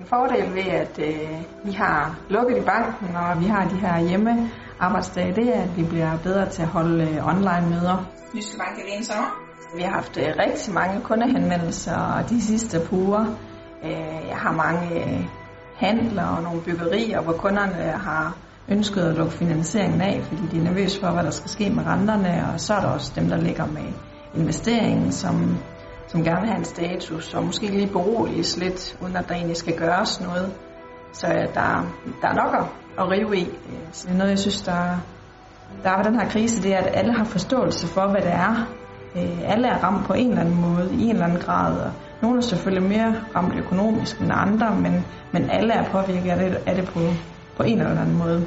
En fordel ved, at øh, vi har lukket i banken, og vi har de her hjemme arbejdsdage, det er, at vi bliver bedre til at holde øh, online-møder. Jyske Bank er en sommer? Vi har haft øh, rigtig mange kundehenvendelser de sidste par uger. Øh, jeg har mange øh, handler og nogle byggerier, hvor kunderne har ønsket at lukke finansieringen af, fordi de er nervøse for, hvad der skal ske med renterne, og så er der også dem, der ligger med investeringen, som, som gerne vil have en status, og måske lige beroliges lidt, uden at der egentlig skal gøres noget. Så øh, der, der er nok at, at rive i. Så det er noget, jeg synes, der, der er ved den her krise, det er, at alle har forståelse for, hvad det er. Øh, alle er ramt på en eller anden måde, i en eller anden grad, og nogle er selvfølgelig mere ramt økonomisk end andre, men, men alle er påvirket af det, af det på, på en eller anden måde.